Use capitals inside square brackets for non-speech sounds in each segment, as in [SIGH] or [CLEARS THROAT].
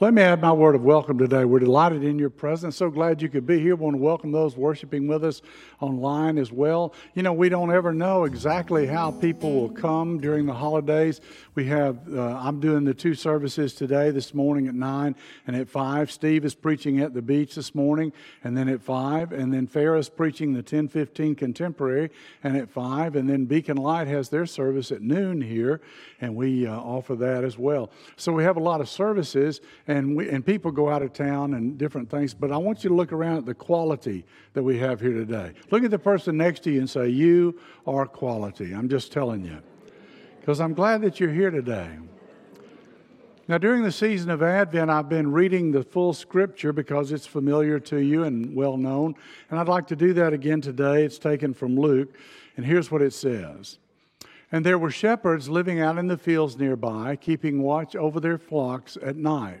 Let me add my word of welcome today. We're delighted in your presence. So glad you could be here. We want to welcome those worshiping with us online as well. You know, we don't ever know exactly how people will come during the holidays. We have, uh, I'm doing the two services today, this morning at 9 and at 5. Steve is preaching at the beach this morning and then at 5. And then Ferris preaching the 1015 contemporary and at 5. And then Beacon Light has their service at noon here and we uh, offer that as well. So we have a lot of services and we, and people go out of town and different things. But I want you to look around at the quality that we have here today. Look at the person next to you and say, "You are quality." I'm just telling you, because I'm glad that you're here today. Now, during the season of Advent, I've been reading the full scripture because it's familiar to you and well known. And I'd like to do that again today. It's taken from Luke. And here's what it says And there were shepherds living out in the fields nearby, keeping watch over their flocks at night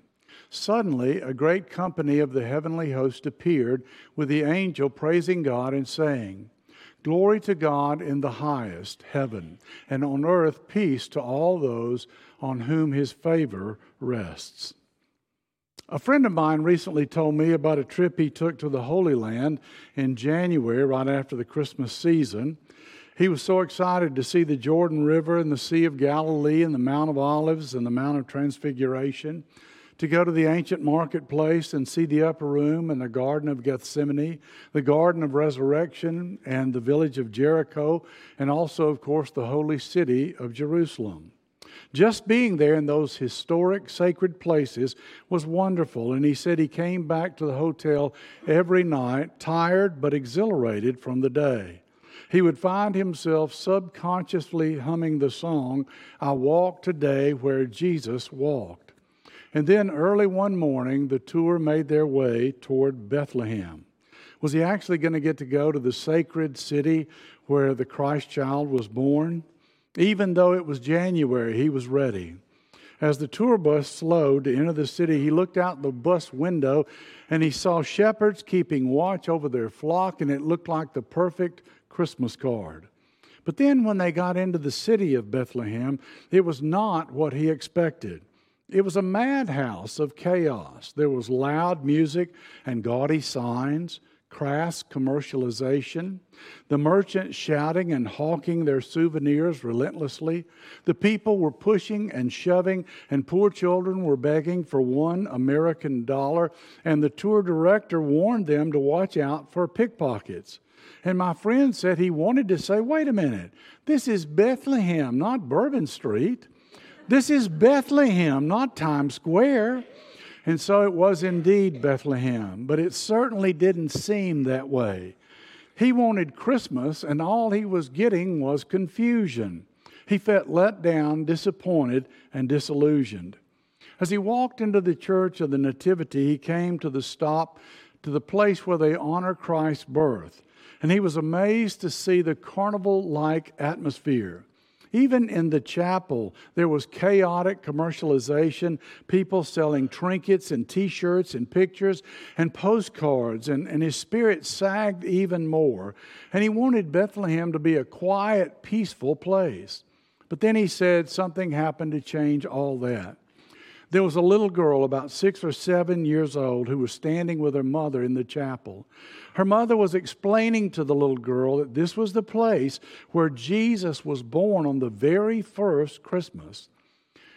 Suddenly, a great company of the heavenly host appeared with the angel praising God and saying, Glory to God in the highest heaven, and on earth peace to all those on whom his favor rests. A friend of mine recently told me about a trip he took to the Holy Land in January, right after the Christmas season. He was so excited to see the Jordan River and the Sea of Galilee and the Mount of Olives and the Mount of Transfiguration to go to the ancient marketplace and see the upper room and the Garden of Gethsemane, the Garden of Resurrection, and the village of Jericho, and also, of course, the holy city of Jerusalem. Just being there in those historic sacred places was wonderful, and he said he came back to the hotel every night, tired but exhilarated from the day. He would find himself subconsciously humming the song, I Walk Today Where Jesus Walked. And then early one morning, the tour made their way toward Bethlehem. Was he actually going to get to go to the sacred city where the Christ child was born? Even though it was January, he was ready. As the tour bus slowed to enter the city, he looked out the bus window and he saw shepherds keeping watch over their flock, and it looked like the perfect Christmas card. But then, when they got into the city of Bethlehem, it was not what he expected. It was a madhouse of chaos. There was loud music and gaudy signs, crass commercialization, the merchants shouting and hawking their souvenirs relentlessly. The people were pushing and shoving, and poor children were begging for one American dollar, and the tour director warned them to watch out for pickpockets. And my friend said he wanted to say, wait a minute, this is Bethlehem, not Bourbon Street. This is Bethlehem, not Times Square. And so it was indeed Bethlehem, but it certainly didn't seem that way. He wanted Christmas, and all he was getting was confusion. He felt let down, disappointed, and disillusioned. As he walked into the church of the Nativity, he came to the stop, to the place where they honor Christ's birth. And he was amazed to see the carnival like atmosphere. Even in the chapel, there was chaotic commercialization, people selling trinkets and t shirts and pictures and postcards, and, and his spirit sagged even more. And he wanted Bethlehem to be a quiet, peaceful place. But then he said something happened to change all that. There was a little girl about six or seven years old who was standing with her mother in the chapel. Her mother was explaining to the little girl that this was the place where Jesus was born on the very first Christmas.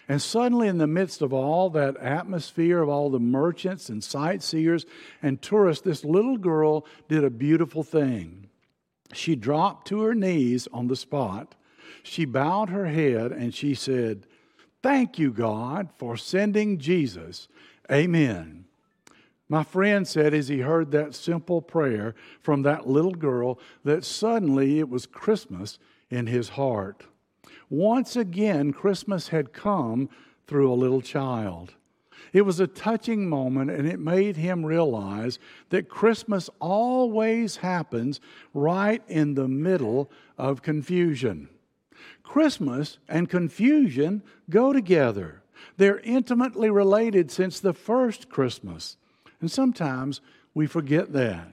And suddenly, in the midst of all that atmosphere of all the merchants and sightseers and tourists, this little girl did a beautiful thing. She dropped to her knees on the spot. She bowed her head and she said, Thank you, God, for sending Jesus. Amen. My friend said as he heard that simple prayer from that little girl that suddenly it was Christmas in his heart. Once again, Christmas had come through a little child. It was a touching moment, and it made him realize that Christmas always happens right in the middle of confusion. Christmas and confusion go together. They're intimately related since the first Christmas. And sometimes we forget that.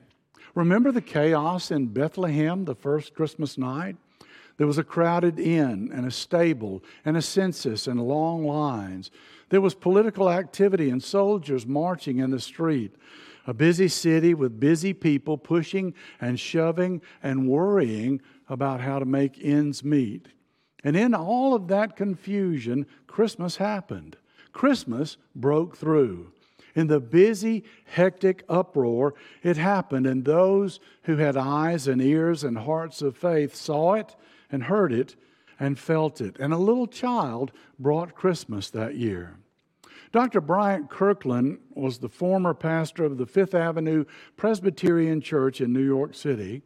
Remember the chaos in Bethlehem the first Christmas night? There was a crowded inn and a stable and a census and long lines. There was political activity and soldiers marching in the street. A busy city with busy people pushing and shoving and worrying about how to make ends meet. And in all of that confusion, Christmas happened. Christmas broke through. In the busy, hectic uproar, it happened, and those who had eyes and ears and hearts of faith saw it and heard it and felt it. And a little child brought Christmas that year. Dr. Bryant Kirkland was the former pastor of the Fifth Avenue Presbyterian Church in New York City.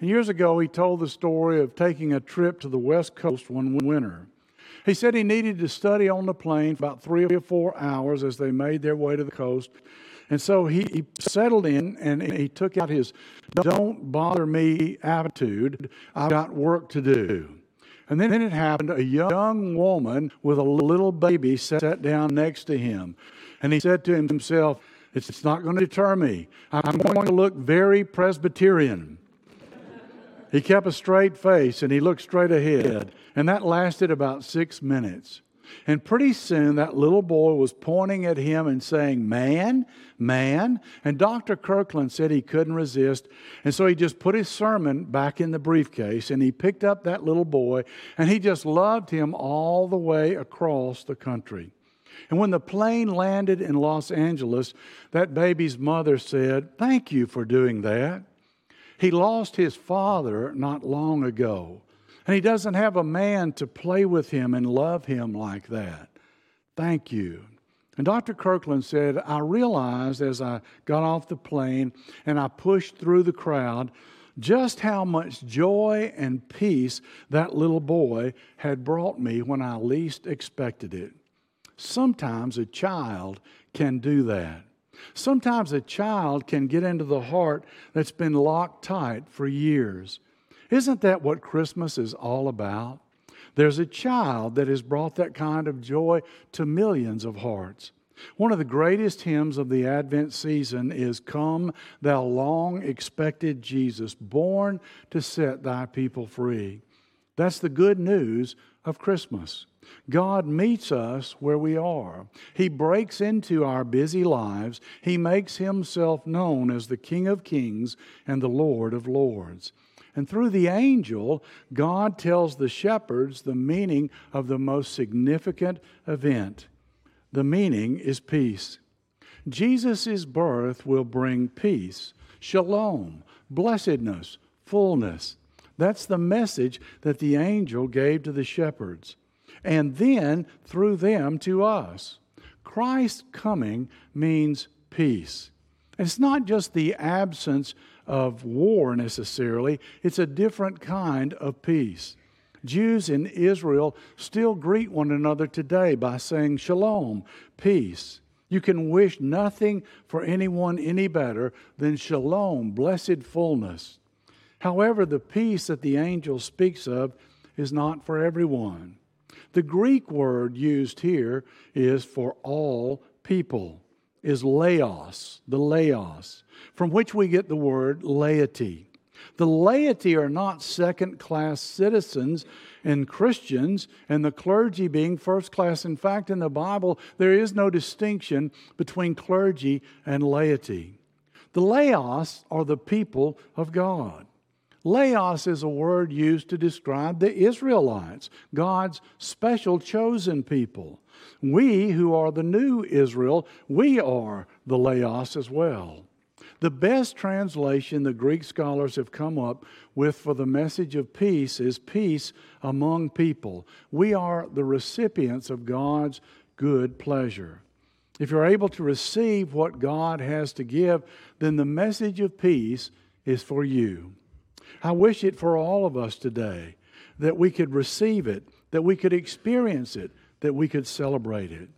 Years ago, he told the story of taking a trip to the West Coast one winter. He said he needed to study on the plane for about three or four hours as they made their way to the coast. And so he, he settled in and he took out his don't bother me attitude. I've got work to do. And then it happened a young woman with a little baby sat down next to him. And he said to himself, It's not going to deter me. I'm going to look very Presbyterian. He kept a straight face and he looked straight ahead. And that lasted about six minutes. And pretty soon that little boy was pointing at him and saying, Man, man. And Dr. Kirkland said he couldn't resist. And so he just put his sermon back in the briefcase and he picked up that little boy and he just loved him all the way across the country. And when the plane landed in Los Angeles, that baby's mother said, Thank you for doing that. He lost his father not long ago. And he doesn't have a man to play with him and love him like that. Thank you. And Dr. Kirkland said, I realized as I got off the plane and I pushed through the crowd just how much joy and peace that little boy had brought me when I least expected it. Sometimes a child can do that. Sometimes a child can get into the heart that's been locked tight for years. Isn't that what Christmas is all about? There's a child that has brought that kind of joy to millions of hearts. One of the greatest hymns of the Advent season is Come, thou long expected Jesus, born to set thy people free. That's the good news of Christmas. God meets us where we are. He breaks into our busy lives. He makes himself known as the King of Kings and the Lord of Lords. And through the angel, God tells the shepherds the meaning of the most significant event. The meaning is peace. Jesus' birth will bring peace, shalom, blessedness, fullness. That's the message that the angel gave to the shepherds, and then through them to us. Christ's coming means peace. It's not just the absence of war necessarily, it's a different kind of peace. Jews in Israel still greet one another today by saying shalom, peace. You can wish nothing for anyone any better than shalom, blessed fullness. However, the peace that the angel speaks of is not for everyone. The Greek word used here is for all people is laos, the laos, from which we get the word laity. The laity are not second class citizens and Christians, and the clergy being first class. In fact, in the Bible, there is no distinction between clergy and laity. The laos are the people of God. Laos is a word used to describe the Israelites, God's special chosen people. We, who are the new Israel, we are the Laos as well. The best translation the Greek scholars have come up with for the message of peace is peace among people. We are the recipients of God's good pleasure. If you're able to receive what God has to give, then the message of peace is for you. I wish it for all of us today that we could receive it, that we could experience it, that we could celebrate it.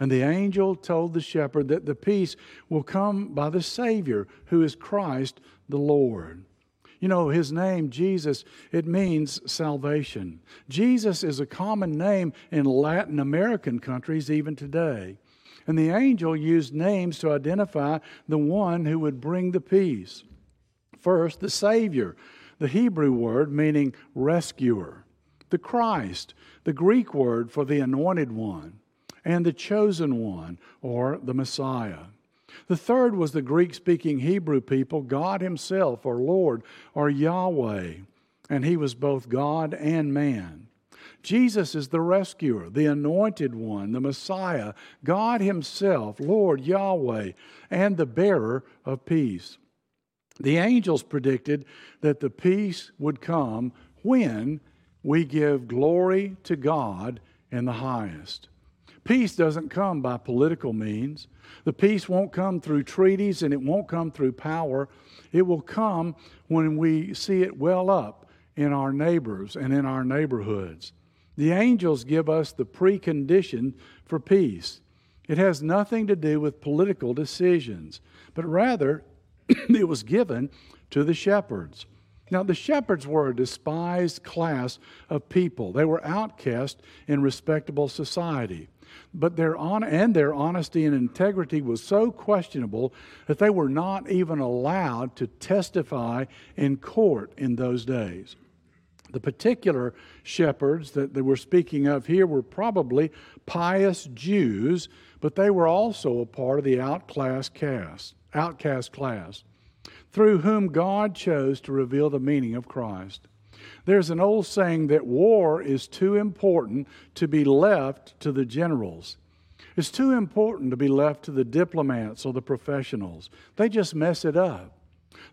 And the angel told the shepherd that the peace will come by the Savior, who is Christ the Lord. You know, his name, Jesus, it means salvation. Jesus is a common name in Latin American countries even today. And the angel used names to identify the one who would bring the peace. First, the Savior, the Hebrew word meaning rescuer. The Christ, the Greek word for the anointed one and the chosen one, or the Messiah. The third was the Greek speaking Hebrew people, God Himself, or Lord, or Yahweh, and He was both God and man. Jesus is the rescuer, the anointed one, the Messiah, God Himself, Lord Yahweh, and the bearer of peace. The angels predicted that the peace would come when we give glory to God in the highest. Peace doesn't come by political means. The peace won't come through treaties and it won't come through power. It will come when we see it well up in our neighbors and in our neighborhoods. The angels give us the precondition for peace. It has nothing to do with political decisions, but rather [CLEARS THROAT] it was given to the shepherds. Now, the shepherds were a despised class of people. They were outcast in respectable society but their on and their honesty and integrity was so questionable that they were not even allowed to testify in court in those days. The particular shepherds that they were speaking of here were probably pious Jews, but they were also a part of the outclass cast, outcast class, through whom God chose to reveal the meaning of Christ. There's an old saying that war is too important to be left to the generals. It's too important to be left to the diplomats or the professionals. They just mess it up.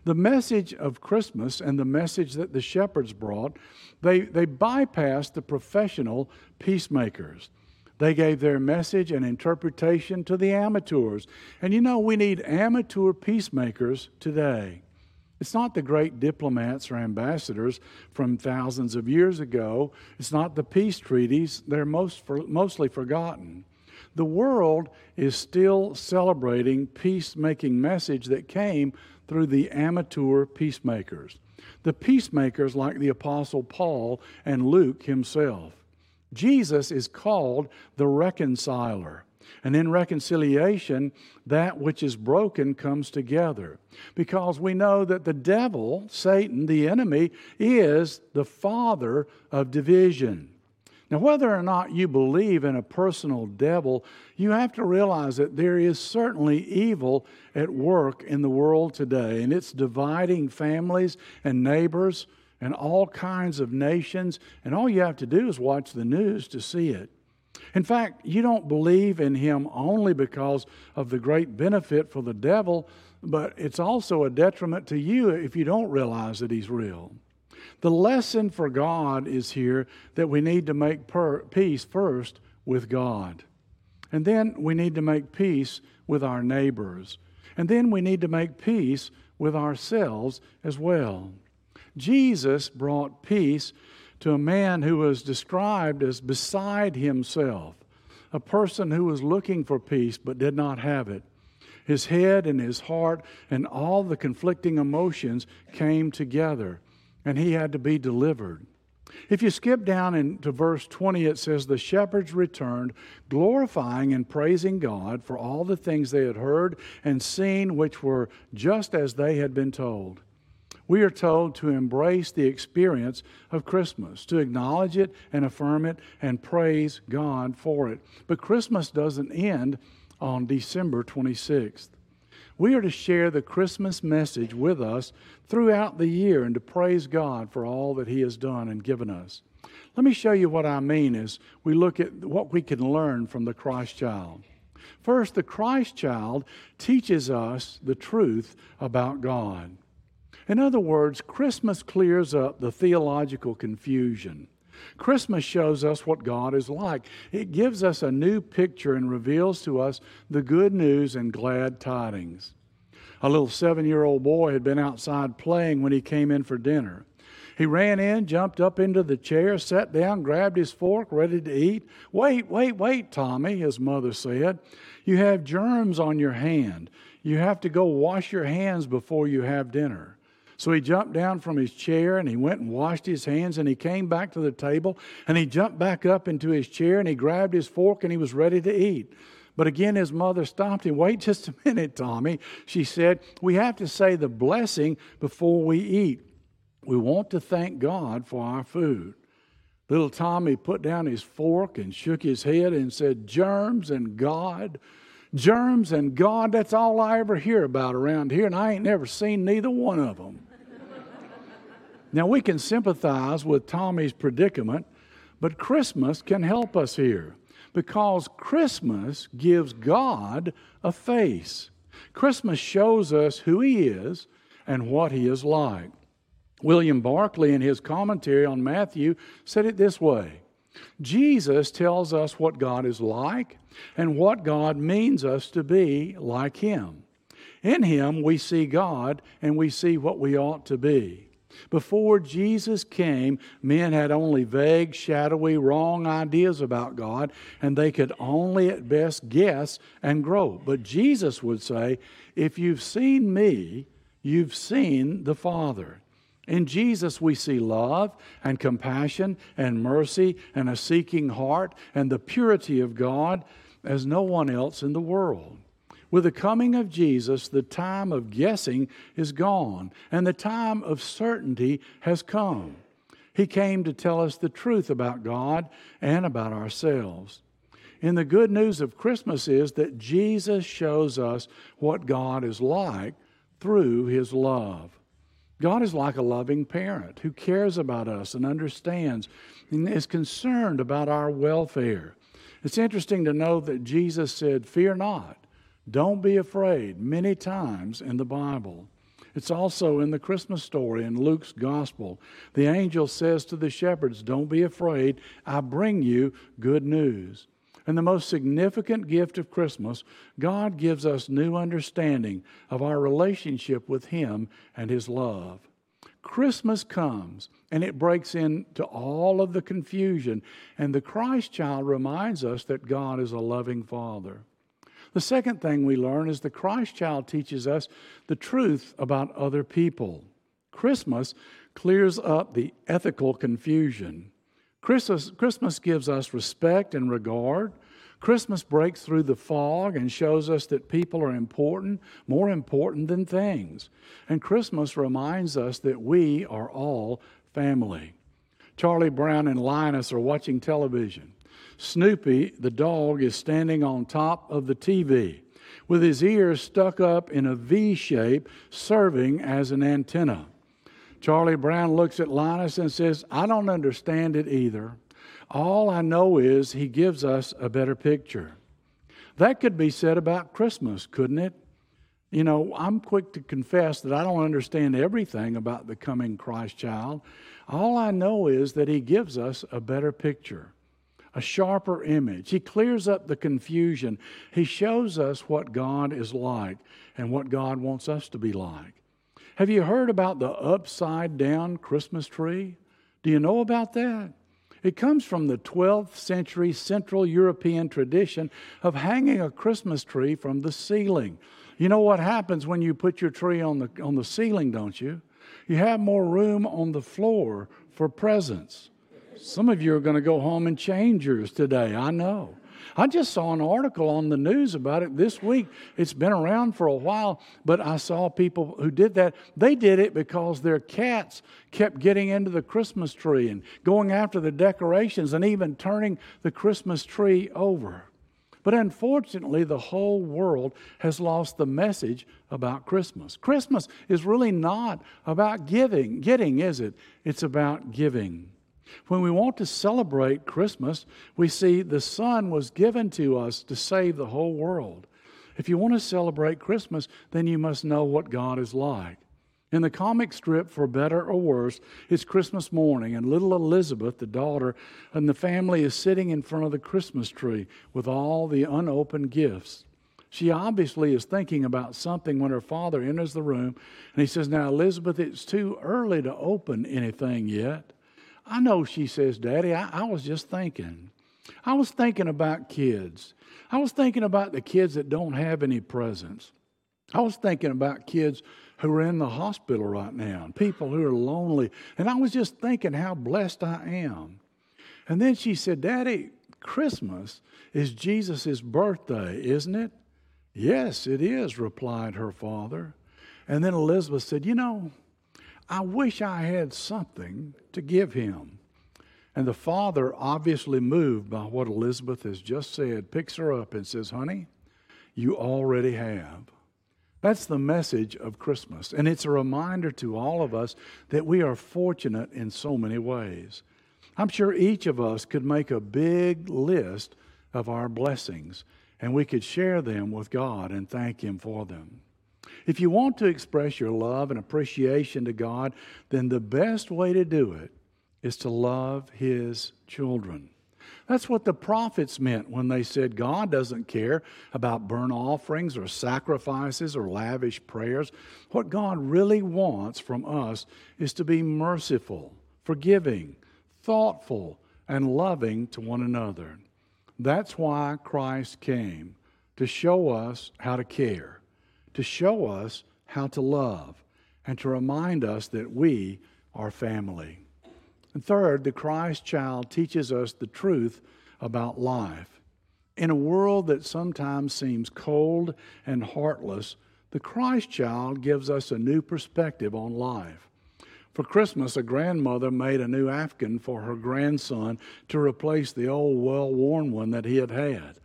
The message of Christmas and the message that the shepherds brought, they, they bypassed the professional peacemakers. They gave their message and interpretation to the amateurs. And you know, we need amateur peacemakers today. It's not the great diplomats or ambassadors from thousands of years ago. It's not the peace treaties. They're most for, mostly forgotten. The world is still celebrating peacemaking message that came through the amateur peacemakers. The peacemakers like the apostle Paul and Luke himself. Jesus is called the reconciler. And in reconciliation, that which is broken comes together. Because we know that the devil, Satan, the enemy, is the father of division. Now, whether or not you believe in a personal devil, you have to realize that there is certainly evil at work in the world today, and it's dividing families and neighbors and all kinds of nations. And all you have to do is watch the news to see it. In fact, you don't believe in him only because of the great benefit for the devil, but it's also a detriment to you if you don't realize that he's real. The lesson for God is here that we need to make per- peace first with God. And then we need to make peace with our neighbors. And then we need to make peace with ourselves as well. Jesus brought peace to a man who was described as beside himself, a person who was looking for peace but did not have it. His head and his heart and all the conflicting emotions came together, and he had to be delivered. If you skip down into verse 20, it says, The shepherds returned, glorifying and praising God for all the things they had heard and seen, which were just as they had been told we are told to embrace the experience of Christmas, to acknowledge it and affirm it and praise God for it. But Christmas doesn't end on December 26th. We are to share the Christmas message with us throughout the year and to praise God for all that He has done and given us. Let me show you what I mean as we look at what we can learn from the Christ child. First, the Christ child teaches us the truth about God. In other words, Christmas clears up the theological confusion. Christmas shows us what God is like. It gives us a new picture and reveals to us the good news and glad tidings. A little seven year old boy had been outside playing when he came in for dinner. He ran in, jumped up into the chair, sat down, grabbed his fork, ready to eat. Wait, wait, wait, Tommy, his mother said. You have germs on your hand. You have to go wash your hands before you have dinner. So he jumped down from his chair and he went and washed his hands and he came back to the table and he jumped back up into his chair and he grabbed his fork and he was ready to eat. But again, his mother stopped him. Wait just a minute, Tommy. She said, We have to say the blessing before we eat. We want to thank God for our food. Little Tommy put down his fork and shook his head and said, Germs and God. Germs and God, that's all I ever hear about around here, and I ain't never seen neither one of them. Now, we can sympathize with Tommy's predicament, but Christmas can help us here because Christmas gives God a face. Christmas shows us who He is and what He is like. William Barclay, in his commentary on Matthew, said it this way Jesus tells us what God is like and what God means us to be like Him. In Him, we see God and we see what we ought to be. Before Jesus came, men had only vague, shadowy, wrong ideas about God, and they could only at best guess and grow. But Jesus would say, If you've seen me, you've seen the Father. In Jesus, we see love and compassion and mercy and a seeking heart and the purity of God as no one else in the world. With the coming of Jesus, the time of guessing is gone, and the time of certainty has come. He came to tell us the truth about God and about ourselves. And the good news of Christmas is that Jesus shows us what God is like through his love. God is like a loving parent who cares about us and understands and is concerned about our welfare. It's interesting to know that Jesus said, Fear not, don't be afraid, many times in the Bible. It's also in the Christmas story in Luke's gospel. The angel says to the shepherds, Don't be afraid, I bring you good news. And the most significant gift of Christmas, God gives us new understanding of our relationship with Him and His love. Christmas comes and it breaks into all of the confusion, and the Christ child reminds us that God is a loving Father. The second thing we learn is the Christ child teaches us the truth about other people. Christmas clears up the ethical confusion. Christmas, Christmas gives us respect and regard. Christmas breaks through the fog and shows us that people are important, more important than things. And Christmas reminds us that we are all family. Charlie Brown and Linus are watching television. Snoopy, the dog, is standing on top of the TV with his ears stuck up in a V shape, serving as an antenna. Charlie Brown looks at Linus and says, I don't understand it either. All I know is he gives us a better picture. That could be said about Christmas, couldn't it? You know, I'm quick to confess that I don't understand everything about the coming Christ child. All I know is that he gives us a better picture, a sharper image. He clears up the confusion. He shows us what God is like and what God wants us to be like. Have you heard about the upside down Christmas tree? Do you know about that? It comes from the 12th century Central European tradition of hanging a Christmas tree from the ceiling. You know what happens when you put your tree on the, on the ceiling, don't you? You have more room on the floor for presents. Some of you are going to go home and change yours today, I know. I just saw an article on the news about it this week. It's been around for a while, but I saw people who did that. They did it because their cats kept getting into the Christmas tree and going after the decorations and even turning the Christmas tree over. But unfortunately, the whole world has lost the message about Christmas. Christmas is really not about giving, getting, is it? It's about giving. When we want to celebrate Christmas, we see the Son was given to us to save the whole world. If you want to celebrate Christmas, then you must know what God is like. In the comic strip, for better or worse, it's Christmas morning, and little Elizabeth, the daughter, and the family is sitting in front of the Christmas tree with all the unopened gifts. She obviously is thinking about something when her father enters the room and he says, Now, Elizabeth, it's too early to open anything yet. I know, she says, Daddy, I, I was just thinking. I was thinking about kids. I was thinking about the kids that don't have any presents. I was thinking about kids who are in the hospital right now, and people who are lonely. And I was just thinking how blessed I am. And then she said, Daddy, Christmas is Jesus' birthday, isn't it? Yes, it is, replied her father. And then Elizabeth said, You know, I wish I had something to give him. And the father, obviously moved by what Elizabeth has just said, picks her up and says, Honey, you already have. That's the message of Christmas. And it's a reminder to all of us that we are fortunate in so many ways. I'm sure each of us could make a big list of our blessings and we could share them with God and thank Him for them. If you want to express your love and appreciation to God, then the best way to do it is to love His children. That's what the prophets meant when they said God doesn't care about burnt offerings or sacrifices or lavish prayers. What God really wants from us is to be merciful, forgiving, thoughtful, and loving to one another. That's why Christ came to show us how to care, to show us how to love, and to remind us that we are family. And third, the Christ child teaches us the truth about life. In a world that sometimes seems cold and heartless, the Christ child gives us a new perspective on life. For Christmas, a grandmother made a new Afghan for her grandson to replace the old, well worn one that he had had.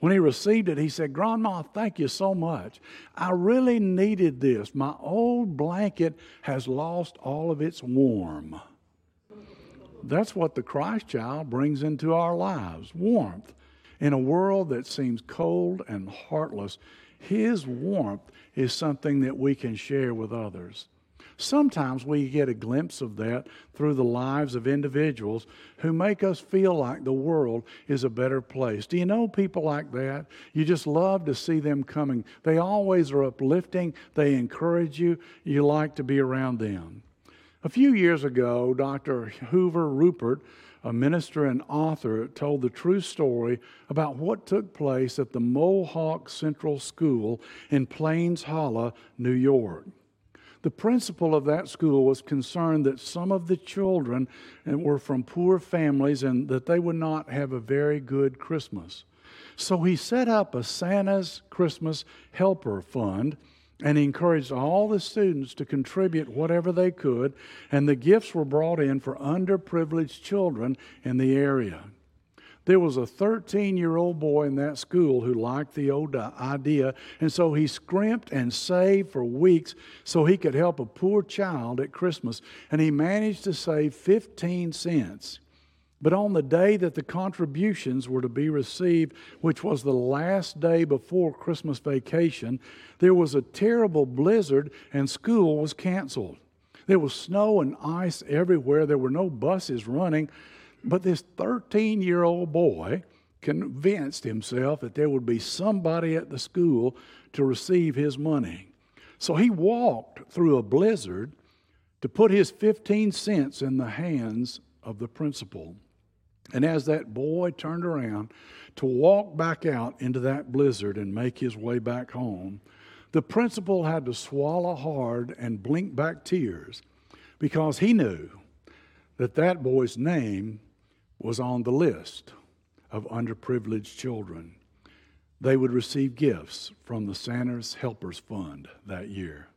When he received it, he said, Grandma, thank you so much. I really needed this. My old blanket has lost all of its warmth. That's what the Christ child brings into our lives warmth. In a world that seems cold and heartless, his warmth is something that we can share with others. Sometimes we get a glimpse of that through the lives of individuals who make us feel like the world is a better place. Do you know people like that? You just love to see them coming. They always are uplifting, they encourage you, you like to be around them. A few years ago, Dr. Hoover Rupert, a minister and author, told the true story about what took place at the Mohawk Central School in Paines Hollow, New York. The principal of that school was concerned that some of the children were from poor families and that they would not have a very good Christmas. So he set up a Santa's Christmas Helper Fund and he encouraged all the students to contribute whatever they could, and the gifts were brought in for underprivileged children in the area. There was a 13 year old boy in that school who liked the old uh, idea, and so he scrimped and saved for weeks so he could help a poor child at Christmas. And he managed to save 15 cents. But on the day that the contributions were to be received, which was the last day before Christmas vacation, there was a terrible blizzard and school was canceled. There was snow and ice everywhere. There were no buses running. But this 13 year old boy convinced himself that there would be somebody at the school to receive his money. So he walked through a blizzard to put his 15 cents in the hands of the principal. And as that boy turned around to walk back out into that blizzard and make his way back home, the principal had to swallow hard and blink back tears because he knew that that boy's name was on the list of underprivileged children. They would receive gifts from the Santa's Helpers Fund that year.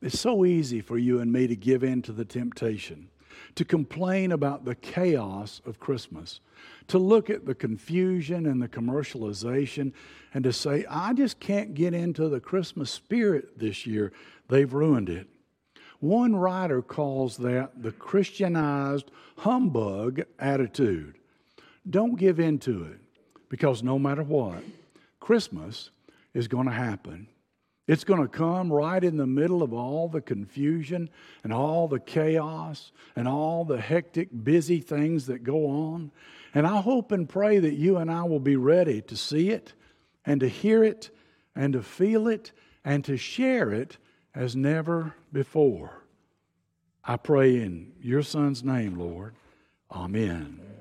It's so easy for you and me to give in to the temptation, to complain about the chaos of Christmas, to look at the confusion and the commercialization, and to say, I just can't get into the Christmas spirit this year. They've ruined it. One writer calls that the Christianized humbug attitude. Don't give in to it because no matter what, Christmas is going to happen. It's going to come right in the middle of all the confusion and all the chaos and all the hectic, busy things that go on. And I hope and pray that you and I will be ready to see it and to hear it and to feel it and to share it as never before. I pray in your Son's name, Lord. Amen.